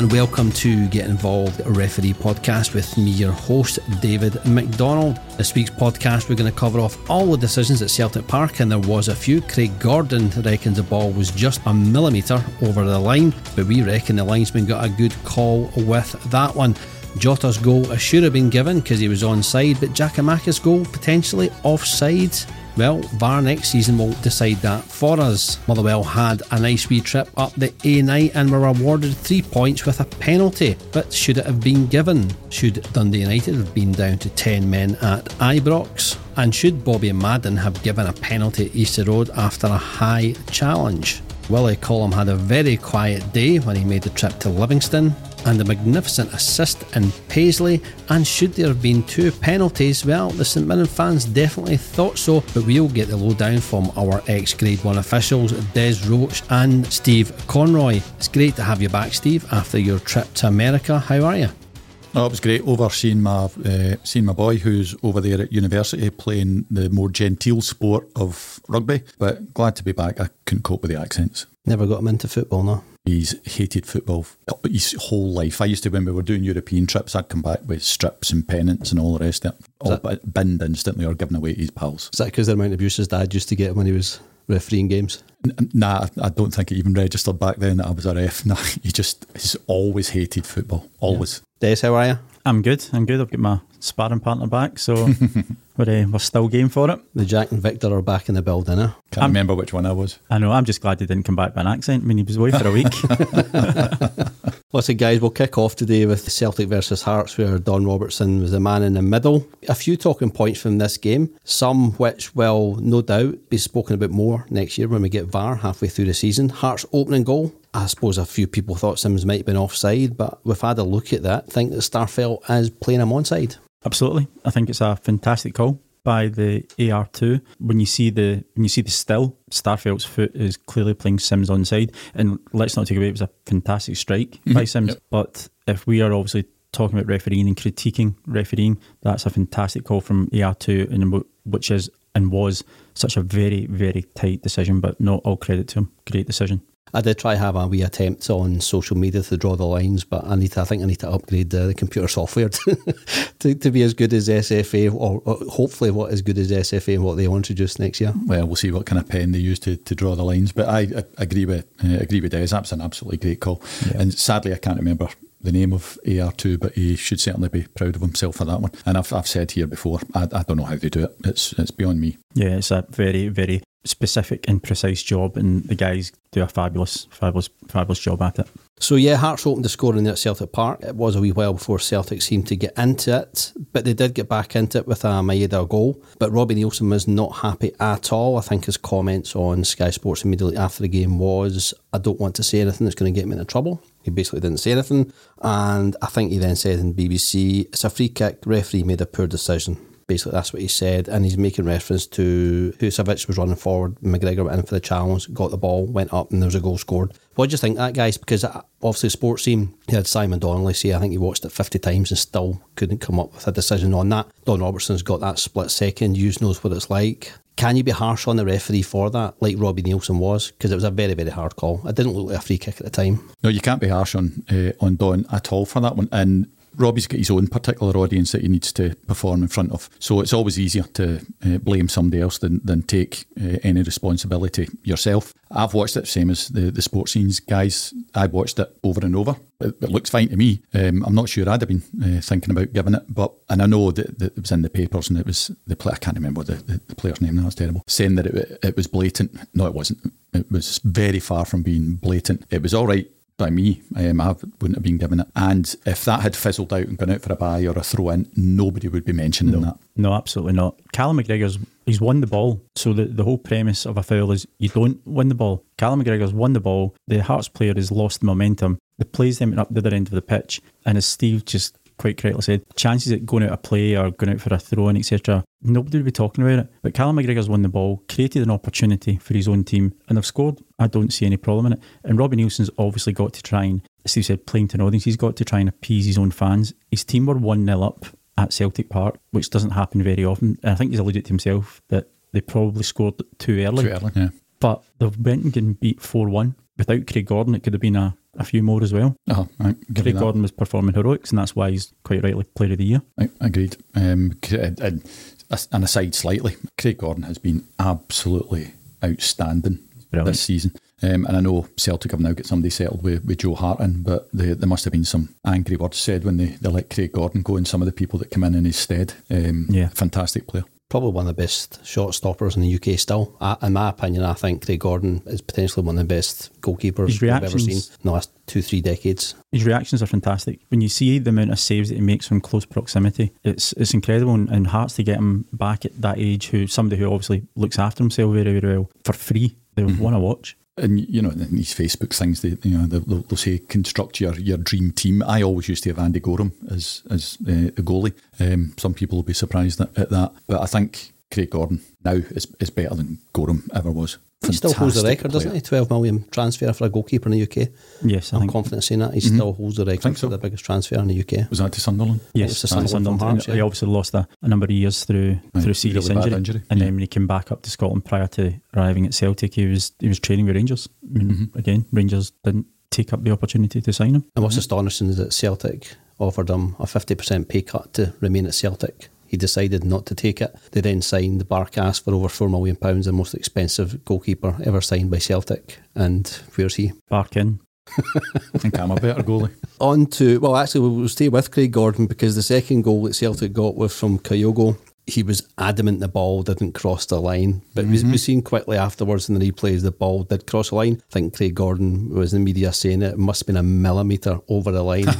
and welcome to Get Involved Referee Podcast with me, your host, David McDonald. This week's podcast, we're going to cover off all the decisions at Celtic Park, and there was a few. Craig Gordon reckons the ball was just a millimetre over the line, but we reckon the linesman got a good call with that one. Jota's goal should have been given because he was onside, but Giakoumakis' goal potentially offside. Well, VAR next season will decide that for us. Motherwell had a nice wee trip up the A9 and were awarded three points with a penalty. But should it have been given? Should Dundee United have been down to 10 men at Ibrox? And should Bobby Madden have given a penalty at Easter Road after a high challenge? Willie Collum had a very quiet day when he made the trip to Livingston and a magnificent assist in Paisley. And should there have been two penalties? Well, the St Mirren fans definitely thought so, but we'll get the lowdown from our ex Grade 1 officials, Des Roach and Steve Conroy. It's great to have you back, Steve, after your trip to America. How are you? Oh, it was great overseeing my uh, seeing my boy who's over there at university playing the more genteel sport of rugby. But glad to be back. I couldn't cope with the accents. Never got him into football, no. He's hated football his whole life. I used to, when we were doing European trips, I'd come back with strips and pennants and all the rest of it, all that, binned instantly or given away to his pals. Is that because the amount of abuse his dad used to get when he was refereeing games? Nah, I don't think it even registered back then that I was a ref. Nah, he just has always hated football. Always. Yeah. Des, how are you? I'm good. I'm good. I've got my sparring partner back, so we're, uh, we're still game for it. The Jack and Victor are back in the building, eh? Can't I'm, remember which one I was. I know. I'm just glad he didn't come back by an accent. I mean, he was away for a week. Listen, guys, we'll kick off today with Celtic versus Hearts, where Don Robertson was the man in the middle. A few talking points from this game, some which will no doubt be spoken about more next year when we get VAR halfway through the season. Hearts' opening goal. I suppose a few people thought Simms might have been offside, but we've had a look at that. Think that Starfelt is playing him onside. Absolutely. I think it's a fantastic call by the AR2. When you see the when you see the still, Starfelt's foot is clearly playing Simms onside. And let's not take away it was a fantastic strike mm-hmm. by Simms. Yep. But if we are obviously talking about refereeing and critiquing refereeing, that's a fantastic call from AR2 and which is and was such a very, very tight decision, but not all credit to him. Great decision. I did try have a wee attempt on social media to draw the lines, but I need to. I think I need to upgrade the, the computer software to, to, to, be as good as SFA, or, or, hopefully what as good as SFA and what they will introduce next year. Well, we'll see what kind of pen they use to, to draw the lines. But I, I agree with uh, agree with Des. That's an absolutely great call. Yeah. And sadly, I can't remember the name of AR2, but he should certainly be proud of himself for that one. And I've, I've said here before, I, I don't know how they do it. It's it's beyond me. Yeah, it's a very, very specific and precise job, and the guys do a fabulous, fabulous, fabulous job at it. So yeah, Hearts opened the scoring there at Celtic Park. It was a wee while before Celtic seemed to get into it, but they did get back into it with a Maeda goal. But Robbie Neilson was not happy at all. I think his comments on Sky Sports immediately after the game was, "I don't want to say anything that's going to get me into trouble." He basically didn't say anything, and I think he then said in BBC, "It's a free kick. Referee made a poor decision." Basically, that's what he said, and he's making reference to Husovic was running forward. McGregor went in for the challenge, got the ball, went up, and there was a goal scored. What do you think that, guys? Because uh, obviously, sports team he had Simon Donnelly say, I think he watched it 50 times and still couldn't come up with a decision on that. Don Robertson's got that split second. Hughes knows what it's like. Can you be harsh on the referee for that, like Robbie Neilson was? Because it was a very, very hard call. It didn't look like a free kick at the time. No, you can't be harsh on uh, on Don at all for that one. And Robbie's got his own particular audience that he needs to perform in front of. So it's always easier to uh, blame somebody else than, than take uh, any responsibility yourself. I've watched it, same as the, the sports scenes guys. I've watched it over and over. It, it looks fine to me. Um, I'm not sure I'd have been uh, thinking about giving it, but and I know that, that, it was in the papers and it was the player. I can't remember the, the, the player's name. Now that's terrible. Saying that it, it was blatant. No, it wasn't. It was very far from being blatant. It was all right by me. Um, I wouldn't have been given it. And if that had fizzled out and gone out for a buy or a throw in, nobody would be mentioning no, that. No, absolutely not. Callum McGregor's he's won the ball. So the, the whole premise of a foul is you don't win the ball. Callum McGregor's won the ball. The Hearts player has lost the momentum. The plays them up the other end of the pitch. And as Steve just quite correctly said, chances at going out of play or going out for a throw in, etc., nobody would be talking about it. But Callum McGregor's won the ball, created an opportunity for his own team, and they've scored. I don't see any problem in it. And Robbie Neilson's obviously got to try and, as Steve said, playing to an audience, he's got to try and appease his own fans. His team were 1 0 up at Celtic Park, which doesn't happen very often. And I think he's alluded to himself that they probably scored too early. Too early, yeah. But they've went and beat 4 1 without Craig Gordon, it could have been a, a few more as well. Uh-huh, right, Craig. Gordon was performing heroics, and that's why he's quite rightly Player of the Year. Right, agreed. Um, and, and an aside slightly, Craig Gordon has been absolutely outstanding Brilliant. this season. Um, and I know Celtic have now got somebody settled with, with Joe Hart in, but they, there must have been some angry words said when they, they let Craig Gordon go and some of the people that come in in his stead. Um, Yeah. Fantastic player. Probably one of the best shot stoppers in the UK still. I, in my opinion, I think Craig Gordon is potentially one of the best goalkeepers we've ever seen in the last two, three decades. His reactions are fantastic. When you see the amount of saves that he makes from close proximity, it's it's incredible. And, and Hearts to get him back at that age, who somebody who obviously looks after himself very, very well for free, they Mm-hmm. want to watch. And you know, in these Facebook things, they you know they'll, they'll say construct your, your dream team. I always used to have Andy Goram as as uh, a goalie. Um, some people will be surprised at, at that, but I think Craig Gordon now is, is better than Goram ever was. He still holds the record, doesn't player. he? 12 million transfer for a goalkeeper in the UK. Yes, I I'm think. confident saying that. He still holds the record so. for the biggest transfer in the UK. Was that to Sunderland? Yes, aye, Sunderland Sunderland. Hearts, And he obviously lost a, a number of years through Right, through serious really injury, injury, and yeah. then when he came back up to Scotland prior to arriving at Celtic, he was he was training with Rangers. I mean, Mm-hmm. Again, Rangers didn't take up the opportunity to sign him. And what's astonishing is that Celtic offered him a 50% pay cut to remain at Celtic. He decided not to take it. They then signed Barkas for over £4 million, the most expensive goalkeeper ever signed by Celtic. And where's he? Barkin, I think I'm a better goalie. On to, well, actually, we'll stay with Craig Gordon because the second goal that Celtic got was from Kyogo. He was adamant the ball didn't cross the line, but we we seen quickly afterwards in the replays the ball did cross the line. I think Craig Gordon was in the media saying it must have been a millimetre over the line.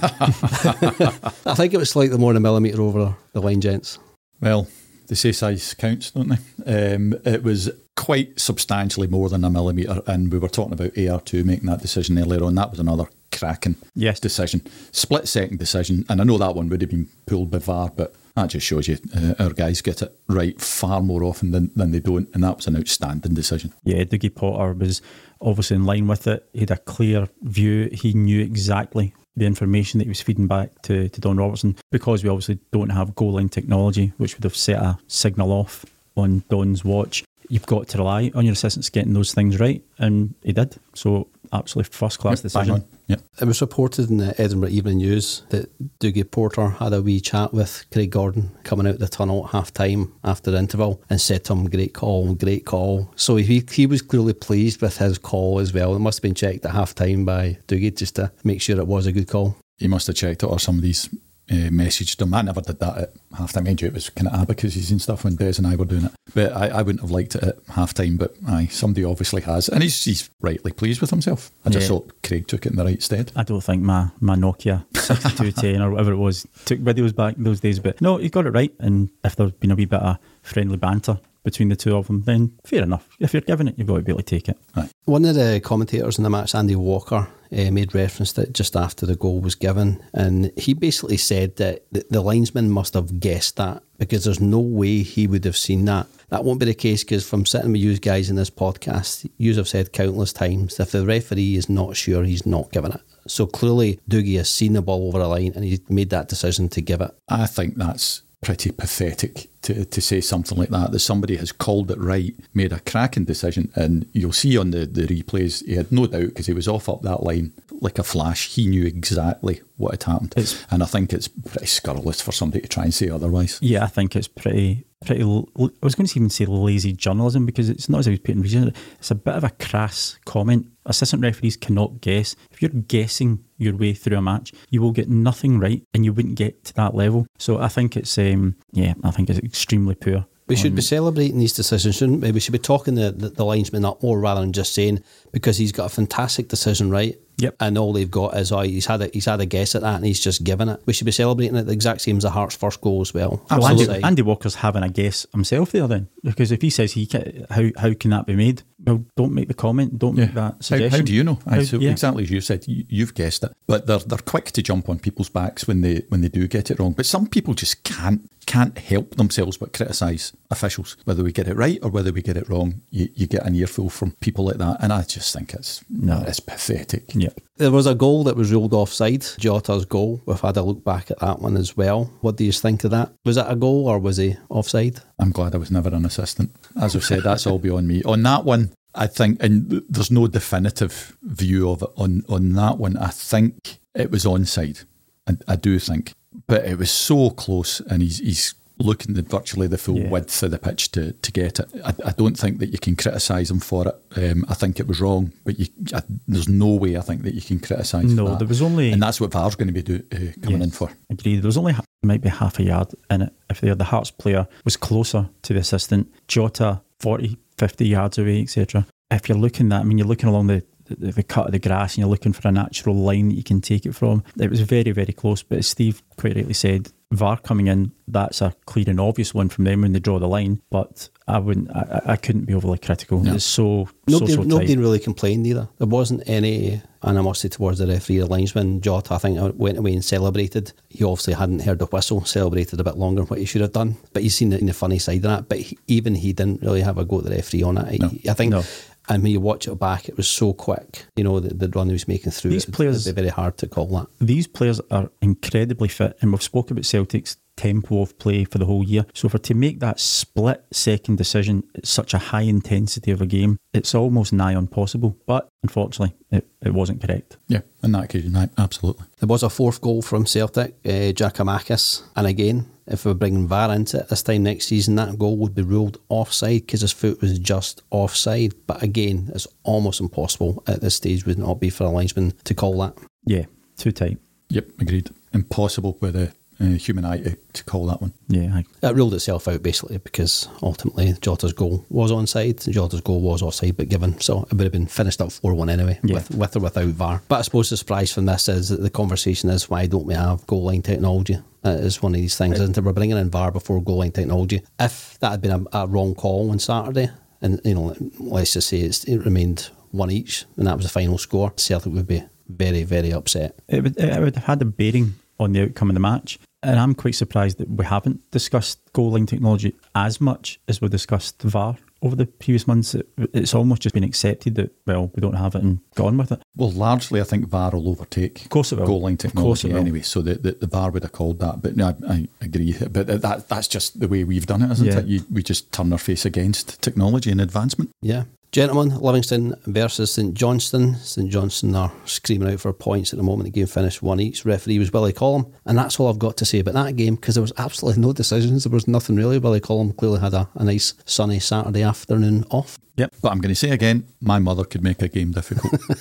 I think it was slightly more than a millimetre over the line, gents. Well, they say size counts, don't they? Um, it was quite substantially more than a millimetre, and we were talking about AR2 making that decision earlier on. That was another cracking Yes. decision. Split second decision, and I know that one would have been pulled by VAR, but that just shows you uh, our guys get it right far more often than, than they don't, and that was an outstanding decision. yeah, Dougie Potter was obviously in line with it. He had a clear view. He knew exactly the information that he was feeding back to, to Don Robertson because we obviously don't have goal line technology, which would have set a signal off on Don's watch. You've got to rely on your assistants getting those things right, and he did. So, absolutely first class Yep, decision. Yep. It was reported in the Edinburgh Evening News that Dougie Porter had a wee chat with Craig Gordon coming out the tunnel at half time after the interval and said to him, Great call, great call. So he, he was clearly pleased with his call as well. It must have been checked at half time by Dougie just to make sure it was a good call. He must have checked it or somebody's uh, messaged him. I never did that at half time. Mind you, it was kind of abacuses and stuff when Des and I were doing it. But I, I wouldn't have liked it at half time. But aye, somebody obviously has. And he's, he's rightly pleased with himself. I just Yeah. thought Craig took it in the right stead. I don't think my, my Nokia 6210 or whatever it was took videos back in those days, but no, he got it right. And if there's been a wee bit of friendly banter between the two of them, then fair enough. If you're given it, you've got to be able to take it. One of the commentators in the match, Andy Walker, uh, made reference to it just after the goal was given, and he basically said that the, the linesman must have guessed that because there's no way he would have seen that. That won't be the case because from sitting with you guys in this podcast, you have said countless times if the referee is not sure, he's not giving it. So clearly, Doogie has seen the ball over the line and he made that decision to give it. I think that's pretty pathetic to, to say something like that, that somebody has called it right, made a cracking decision, and you'll see on the, the replays, he had no doubt because he was off up that line like a flash. He knew exactly what had happened. It's- and I think it's pretty scurrilous for somebody to try and say otherwise. Yeah, I think it's pretty, pretty. l- I was going to even say lazy journalism because it's not as if he's putting reason. it. It's a bit of a crass comment. Assistant referees cannot guess. If you're guessing your way through a match, you will get nothing right, and you wouldn't get to that level. So I think it's, um, yeah, I think it's extremely poor. We should be celebrating these decisions, shouldn't we? We should be talking the, the, the linesman up more rather than just saying because he's got a fantastic decision right. Yep. And all they've got is oh he's had a he's had a guess at that and he's just given it. We should be celebrating it the exact same as the Hearts first goal as well. Well, Andy, Andy Walker's having a guess himself there then, because if he says he can, how how can that be made? Well, don't make the comment. Don't make that How, suggestion. how do you know? How- so yeah. Exactly as you said, you, you've guessed it. But they're they're quick to jump on people's backs when they when they do get it wrong. But some people just can't can't help themselves but criticise officials, whether we get it right or whether we get it wrong. You, you get an earful from people like that, and I just think it's No. it's pathetic. Yeah. There was a goal that was ruled offside, Jota's goal. We've had a look back at that one as well. What do you think of that? Was that a goal or was he offside? I'm glad I was never an assistant. As I've said, that's all beyond me. On that one, I think, and there's no definitive view of it on, on that one. I think it was onside. I, I do think. But it was so close, and he's, he's looking at virtually the full Yeah. width of the pitch to, to get it. I, I don't think that you can criticise him for it. Um, I think it was wrong, but you, I, there's no way I think that you can criticise No, there was only and that's what VAR's going to be do, uh, coming Yes. in for. Agreed. There was only maybe half a yard in it. If the, the Hearts player was closer to the assistant, Jota 40, 50 yards away, etc. If you're looking at, I mean, you're looking along the, the, the cut of the grass and you're looking for a natural line that you can take it from. It was very, very close. But as Steve quite rightly said, VAR coming in, that's a clear and obvious one from them when they draw the line. But I wouldn't, I, I couldn't be overly critical. No. It's so, Nobody, so, so nobody really complained either. There wasn't any animosity towards the referee or linesman. Jota, I think, uh, went away and celebrated. He obviously hadn't heard the whistle, celebrated a bit longer than what he should have done. But he's seen it in the funny side of that. But he, even he didn't really have a go at the referee on it. No. He- I think. No. And when you watch it back, it was so quick. You know, the, the run he was making through. These it, players- It'd be very hard to call that. these players are incredibly fit, and we've spoken about Celtic's tempo of play for the whole year. So for to make that split second decision at such a high intensity of a game, it's almost nigh on impossible. But unfortunately, it, it wasn't correct. Yeah, in that occasion, I- absolutely. There was a fourth goal from Celtic, uh, Giakoumakis. And again, if we're bringing VAR into it this time next season, that goal would be ruled offside because his foot was just offside. But again, it's almost impossible at this stage, would not be for a linesman to call that. Yeah, too tight. Yep, agreed. Impossible with a uh, human eye to, to call that one. Yeah, I, It ruled itself out basically because ultimately Jota's goal was onside, Jota's goal was offside, but given. So it would have been finished up 4 1 anyway, Yeah. with, with or without VAR. But I suppose the surprise from this is that the conversation is why don't we have goal line technology? It is one of these things, isn't it? We're bringing in VAR before goal line technology. If that had been a, a wrong call on Saturday, and you know, let's just say it's, it remained one each, and that was the final score, Celtic would be very, very upset. it would, it would have had a bearing on the outcome of the match. And I'm quite surprised that we haven't discussed goal line technology as much as we've discussed VAR over the previous months. It, it's almost just been accepted that, well, we don't have it and gone with it. Well, largely, I think VAR will overtake Of course it will. goal line Of course technology anyway. So the, the, the VAR would have called that. But no, I, I agree. But that that's just the way we've done it, isn't Yeah. it? You, we just turn our face against technology and advancement. Yeah. Gentlemen, Livingston versus St Johnstone. St Johnstone are screaming out for points at the moment. The game finished one each. Referee was Willie Collum. And that's all I've got to say about that game because there was absolutely no decisions. There was nothing really. Willie Collum clearly had a, a nice sunny Saturday afternoon off. Yep. But I'm going to say again, my mother could make a game difficult.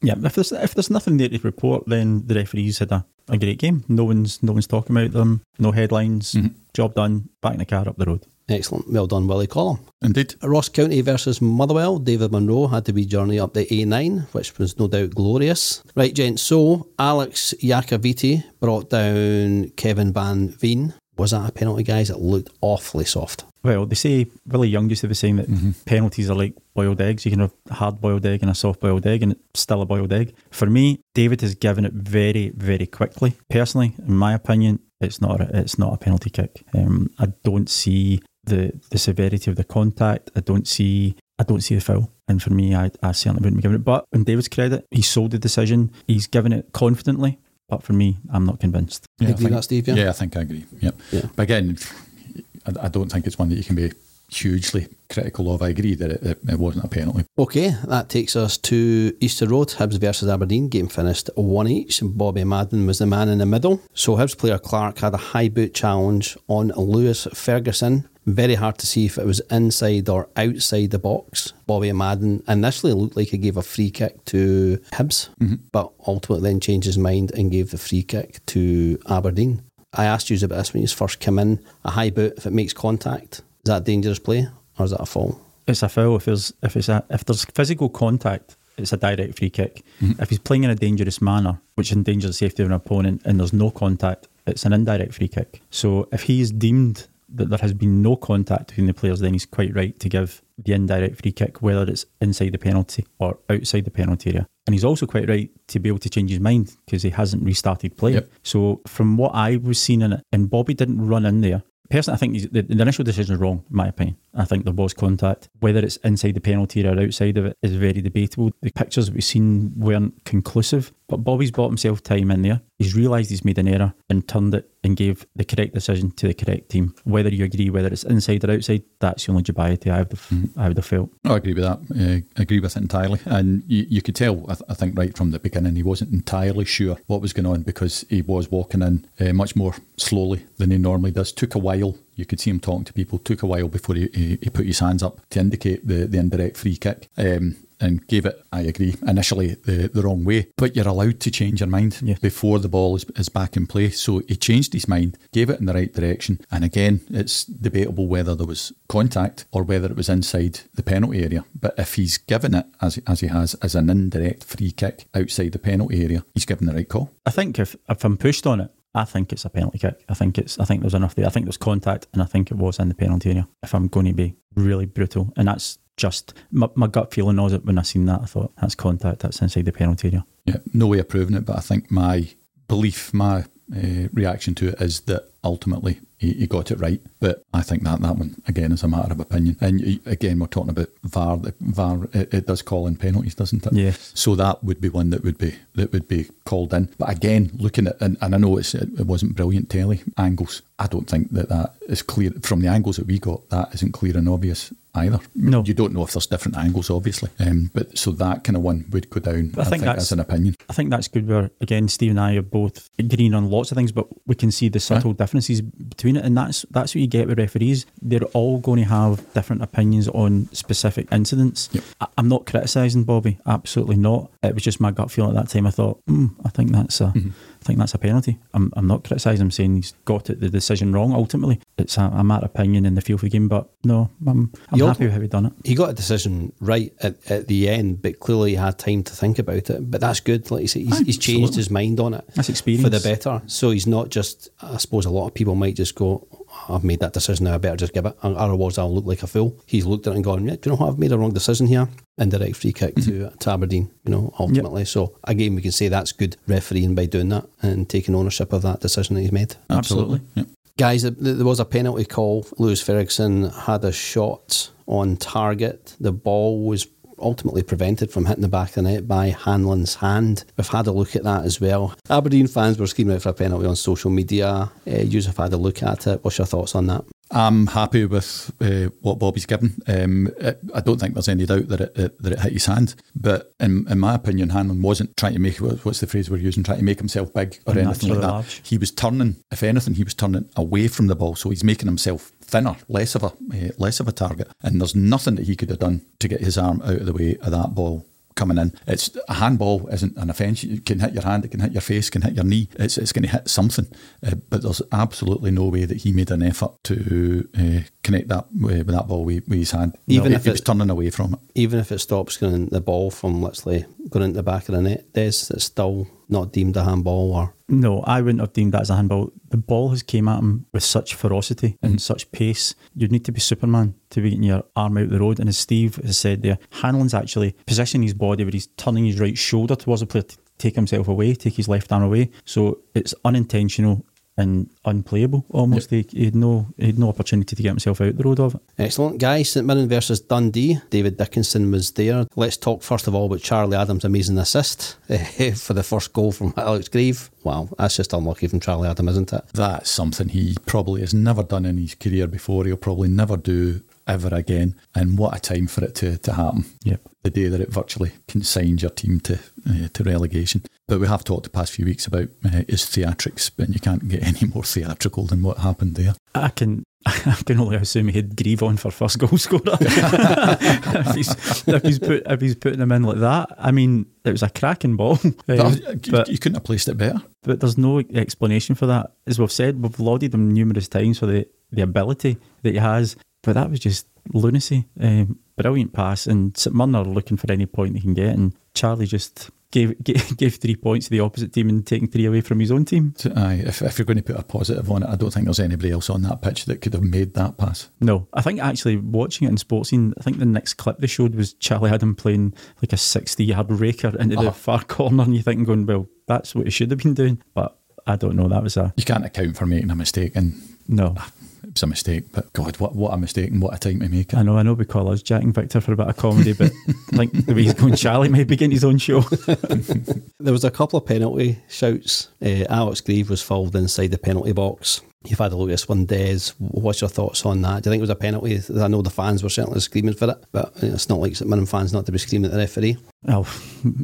Yeah, if there's if there's nothing there to report, then the referees had a, a great game. No one's no one's talking about them. No headlines. Mhm. Job done. Back in the car up the road. Excellent. Well done, Willie Collum. Indeed. Ross County versus Motherwell. David Munro had to be journey up the A9, which was no doubt glorious. Right, gents. So Alex Iacovitti brought down Kevin Van Veen. Was that a penalty, guys? It looked awfully soft. Well, they say Willie Young used to be saying that penalties are like boiled eggs. You can have a hard boiled egg and a soft boiled egg, and it's still a boiled egg. For me, David has given it very, very quickly. Personally, in my opinion, it's not a, it's not a penalty kick. Um, I don't see the the severity of the contact. I don't see I don't see the foul. And for me, I, I certainly wouldn't be giving it. But in David's credit, he sold the decision. He's given it confidently. But for me, I'm not convinced. You I agree think- with that, Steve? Yeah? Yeah, I think I agree. Yep. Yeah. But again, I, I don't think it's one that you can be hugely critical of. I agree that it, it, it wasn't a penalty. Okay, that takes us to Easter Road. Hibs versus Aberdeen. Game finished 1 each. Bobby Madden was the man in the middle. So Hibs player Clark had a high boot challenge on Lewis Ferguson. Very hard to see if it was inside or outside the box. Bobby Madden initially looked like he gave a free kick to Hibs, mm-hmm. but ultimately then changed his mind and gave the free kick to Aberdeen. I asked you about this when you first come in. A high boot, if it makes contact, is that dangerous play or is that a foul? It's a foul if there's if it's a, if there's physical contact. It's a direct free kick. Mm-hmm. If he's playing in a dangerous manner, which endangers the safety of an opponent, and there's no contact, it's an indirect free kick. So if he is deemed that there has been no contact between the players, then he's quite right to give the indirect free kick, whether it's inside the penalty or outside the penalty area. And he's also quite right to be able to change his mind because he hasn't restarted play. Yep. So from what I was seeing in it, and Bobby didn't run in there. Personally, I think the, the initial decision is wrong, in my opinion. I think there was contact. Whether it's inside the penalty area or outside of it is very debatable. The pictures that we've seen weren't conclusive. But Bobby's bought himself time in there. He's realised he's made an error and turned it and gave the correct decision to the correct team. Whether you agree, whether it's inside or outside, that's the only dubiety I would have, mm-hmm. I would have felt. I agree with that. Uh, I agree with it entirely. And you, you could tell, I, th- I, think, right from the beginning, he wasn't entirely sure what was going on because he was walking in uh, much more slowly than he normally does. Took a while you could see him talking to people. Took a while before he, he, he put his hands up to indicate the, the indirect free kick. Um, and gave it, I agree, initially the, the wrong way. But you're allowed to change your mind yeah. before the ball is, is back in play. So he changed his mind, gave it in the right direction. And again, it's debatable whether there was contact or whether it was inside the penalty area. But if he's given it, as, as he has, as an indirect free kick outside the penalty area, he's given the right call. I think if, if I'm pushed on it, I think it's a penalty kick. I think it's. I think there's enough there. I think there's contact, and I think it was in the penalty area. If I'm going to be really brutal, and that's just my, my gut feeling was it when I seen that. I thought that's contact. That's inside the penalty area. Yeah, no way of proving it, but I think my belief, my uh, reaction to it is that ultimately he, he, got it right. But I think that that one again is a matter of opinion. And again, we're talking about VAR. The VAR it, it, does call in penalties, doesn't it? Yes. So that would be one that would be that would be called in. But again, looking at and, and I know it's, it, it wasn't brilliant telly angles. I don't think that that is clear from the angles that we got. That isn't clear and obvious either. No, you don't know if there's different angles, obviously. Um, but so that kind of one would go down. I, I think, think that's an opinion. I think that's good. Where again, Steve and I are both agreeing on lots of things, but we can see the subtle differences between it, and that's that's what you get with referees. They're all going to have different opinions on specific incidents. Yep. I, am not criticising Bobby, absolutely not. It was just my gut feeling at that time. I thought, mm, I think that's a. Mm-hmm I think that's a penalty. I'm, I'm not criticising I'm saying he's got it, the decision wrong. Ultimately, it's a, a matter of opinion in the field for the game. But no, I'm, I'm happy with how he done it. He got a decision right at, at the end, but clearly he had time to think about it. But that's good. Like you say, he's, he's changed his mind on it. That's experience for the better. So he's not just. I suppose a lot of people might just go, I've made that decision now, I better just give it. Otherwise, I'll look like a fool. He's looked at it and gone, yeah, do you know what? I've made a wrong decision here. Indirect free kick mm-hmm. to, to Aberdeen, you know, ultimately. Yep. So, again, we can say that's good refereeing by doing that and taking ownership of that decision that he's made. Absolutely. Yep. Guys, there was a penalty call. Lewis Ferguson had a shot on target. The ball was ultimately prevented from hitting the back of the net by Hanlon's hand. We've had a look at that as well. Aberdeen fans were screaming out for a penalty on social media. Uh, you have had a look at it. What's your thoughts on that? I'm happy with uh, what Bobby's given. Um, it, I don't think there's any doubt that it, it, that it hit his hand. But in, in my opinion, Hanlon wasn't trying to make what's the phrase we're using, trying to make himself big or anything like that. Large. He was turning, if anything, he was turning away from the ball. So he's making himself thinner, less of a uh, less of a target. And there's nothing that he could have done to get his arm out of the way of that ball coming in. It's a handball isn't an offence. It can hit your hand, it can hit your face, can hit your knee. It's it's going to hit something. Uh, but there's absolutely no way that he made an effort to uh, connect that with, with that ball with, with, his hand. Even no, if he, he was turning away from it. Even if it stops going the ball from literally going into the back of the net, there's it's still not deemed a handball or no, I wouldn't have deemed that as a handball. The ball has came at him with such ferocity and mm. such pace. You'd need to be Superman to be getting your arm out the road. And as Steve has said there, Hanlon's actually positioning his body where he's turning his right shoulder towards the player to take himself away, take his left arm away. So it's unintentional and unplayable almost. Yep. He, he, had no he had no opportunity to get himself out the road of it. Excellent, guys. St Mirren versus Dundee. David Dickinson was there. Let's talk first of all about Charlie Adams' amazing assist eh, for the first goal from Alex Greive. Wow, that's just unlucky from Charlie Adams, isn't it? That's something he probably has never done in his career before. He'll probably never do ever again. And what a time for it to, to happen. Yep. The day that it virtually consigns your team to uh, to relegation. But we have talked the past few weeks about uh, his theatrics, and you can't get any more theatrical than what happened there. I can I can only assume he had Greive on for first goal scorer. if, he's, if, he's put, if he's putting him in like that, I mean, it was a cracking ball. Um, but, you couldn't have placed it better. But there's no explanation for that. As we've said, we've lauded him numerous times for the, the ability that he has, but that was just lunacy. Um, brilliant pass, and St Mirren are looking for any point they can get, and Charlie just gave, gave gave three points to the opposite team and taking three away from his own team. Aye, if, if you're going to put a positive on it, I don't think there's anybody else on that pitch that could have made that pass. No, I think actually watching it in Sportscene, I think the next clip they showed was Charlie Adam playing like a 60 yard raker into uh-huh. the far corner, and you think going, well, that's what he should have been doing, but I don't know. That was a you can't account for making a mistake and No. It was a mistake, but God, what, what a mistake and what a time to make it. I know, I know we call us Jack and Victor for a bit of comedy, but I think the way he's going, Charlie might begin his own show. There was a couple of penalty shouts. Uh, Alex Greive was fouled inside the penalty box. You've had a look at this one, Des. What's your thoughts on that? Do you think it was a penalty? I know the fans were certainly screaming for it, but it's not like St Mirren fans not to be screaming at the referee. Well,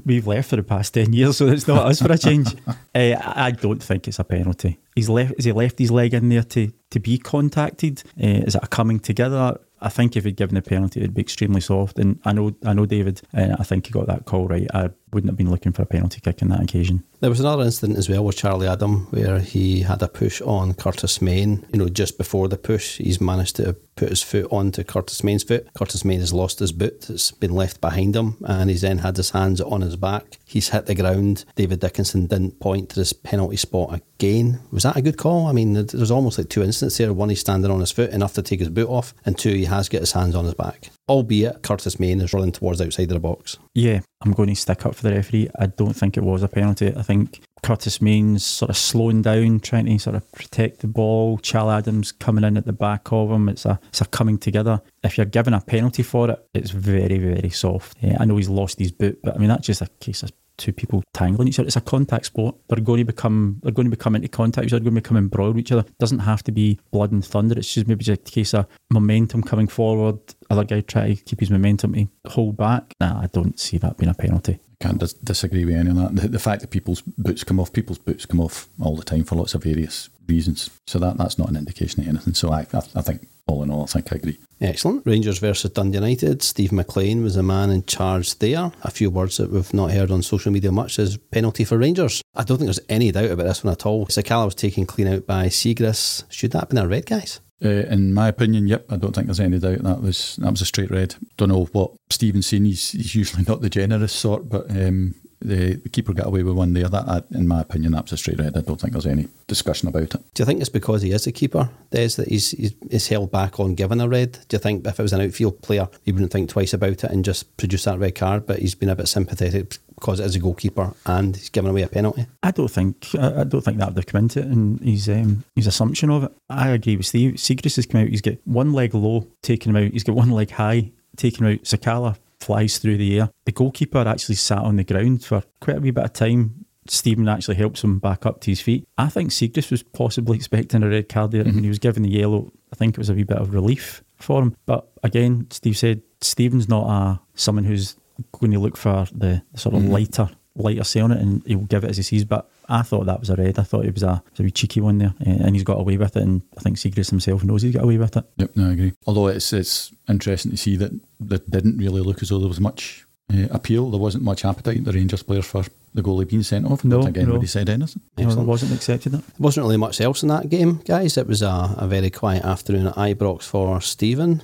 we've left for the past 10 years, so it's not us for a change. uh, I don't think it's a penalty. He's left, has he left his leg in there to, to be contacted? Uh, is it a coming together? I think if he'd given a penalty, it'd be extremely soft. And I know, I know David, and I think he got that call right. I wouldn't have been looking for a penalty kick in that occasion. There was another incident as well with Charlie Adam where he had a push on Curtis Main. You know, just before the push, he's managed to put his foot onto Curtis Main's foot. Curtis Main has lost his boot. It's been left behind him, and he's then had his hands on his back. He's hit the ground. David Dickinson didn't point to this penalty spot again. Was that a good call? I mean, there's almost like two instances here. One, he's standing on his foot enough to take his boot off, and two, he has got his hands on his back. Albeit Curtis Main is running towards outside of the box. Yeah, I'm going to stick up for the referee. I don't think it was a penalty. I think Curtis Main's sort of slowing down, trying to sort of protect the ball. Chal Adams coming in at the back of him. It's a it's a coming together. If you're given a penalty for it, it's very very soft. Yeah, I know he's lost his boot, but I mean that's just a case of two people tangling each other. It's a contact sport. They're going to become they're going to become into contact. They're going to become embroiled with each other. It doesn't have to be blood and thunder. It's just maybe just a case of momentum coming forward. Other guy try to keep his momentum to hold back. Nah, I don't see that being a penalty. Can't dis- disagree with any of that. The, the fact that people's boots come off, people's boots come off all the time for lots of various reasons. So that that's not an indication of anything. So I I, I think all in all, I think I agree. Excellent. Rangers versus Dundee United. Steve McLean was the man in charge there. A few words that we've not heard on social media much is penalty for Rangers. I don't think there's any doubt about this one at all. Sakala was taken clean out by Siegrist. Should that have been a red, guys? Uh, in my opinion, yep, I don't think there's any doubt that was that was a straight red. Don't know what Stephen's seen. He's, he's usually not the generous sort, but um, the, the keeper got away with one there. That, that, in my opinion, that's a straight red. I don't think there's any discussion about it. Do you think it's because he is a keeper, Des, that he's, he's, he's held back on giving a red? Do you think if it was an outfield player, he wouldn't think twice about it and just produce that red card? But he's been a bit sympathetic because it is a goalkeeper and he's given away a penalty. I don't think I, I don't think that would have come into it and his um, his assumption of it. I agree with Steve. Siegrist has come out. He's got one leg low, taken him out. He's got one leg high, taken him out. Sakala flies through the air. The goalkeeper actually sat on the ground for quite a wee bit of time. Stephen actually helps him back up to his feet. I think Siegrist was possibly expecting a red card there, and when he was given the yellow, I think it was a wee bit of relief for him. But again, Steve said Stephen's not a someone who's going to look for the sort of Mhm. lighter lighter say on it, and he'll give it as he sees. But I thought that was a red. I thought it was a, it was a wee cheeky one there, uh, and he's got away with it. And I think Siegrist himself knows he's got away with it. Yep, no, I agree. Although it's it's interesting to see that that didn't really look as though there was much uh, appeal. There wasn't much appetite the Rangers players for the goalie being sent off. I No, don't think anybody no. said anything. You know, Excellent. it wasn't accepted. That. There wasn't really much else in that game, guys. It was a, a very quiet afternoon at Ibrox for Stephen.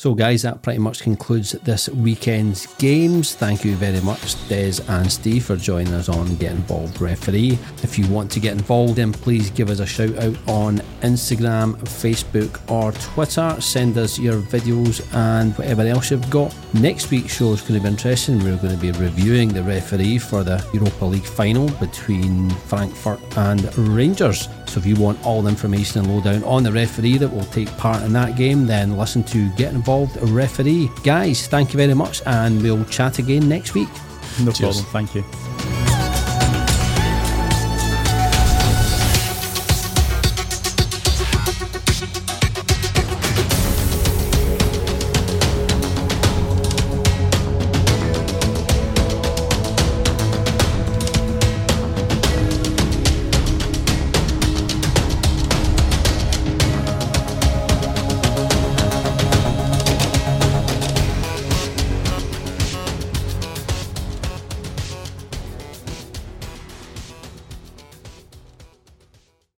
So, guys, that pretty much concludes this weekend's games. Thank you very much, Des and Steve, for joining us on Get Involved Referee. If you want to get involved, then please give us a shout out on Instagram, Facebook, or Twitter. Send us your videos and whatever else you've got. Next week's show is going to be interesting. We're going to be reviewing the referee for the Europa League final between Frankfurt and Rangers. So if you want all the information and lowdown on the referee that will take part in that game, then listen to Get Involved Referee. Guys, thank you very much, and we'll chat again next week. No Cheers. problem. Thank you.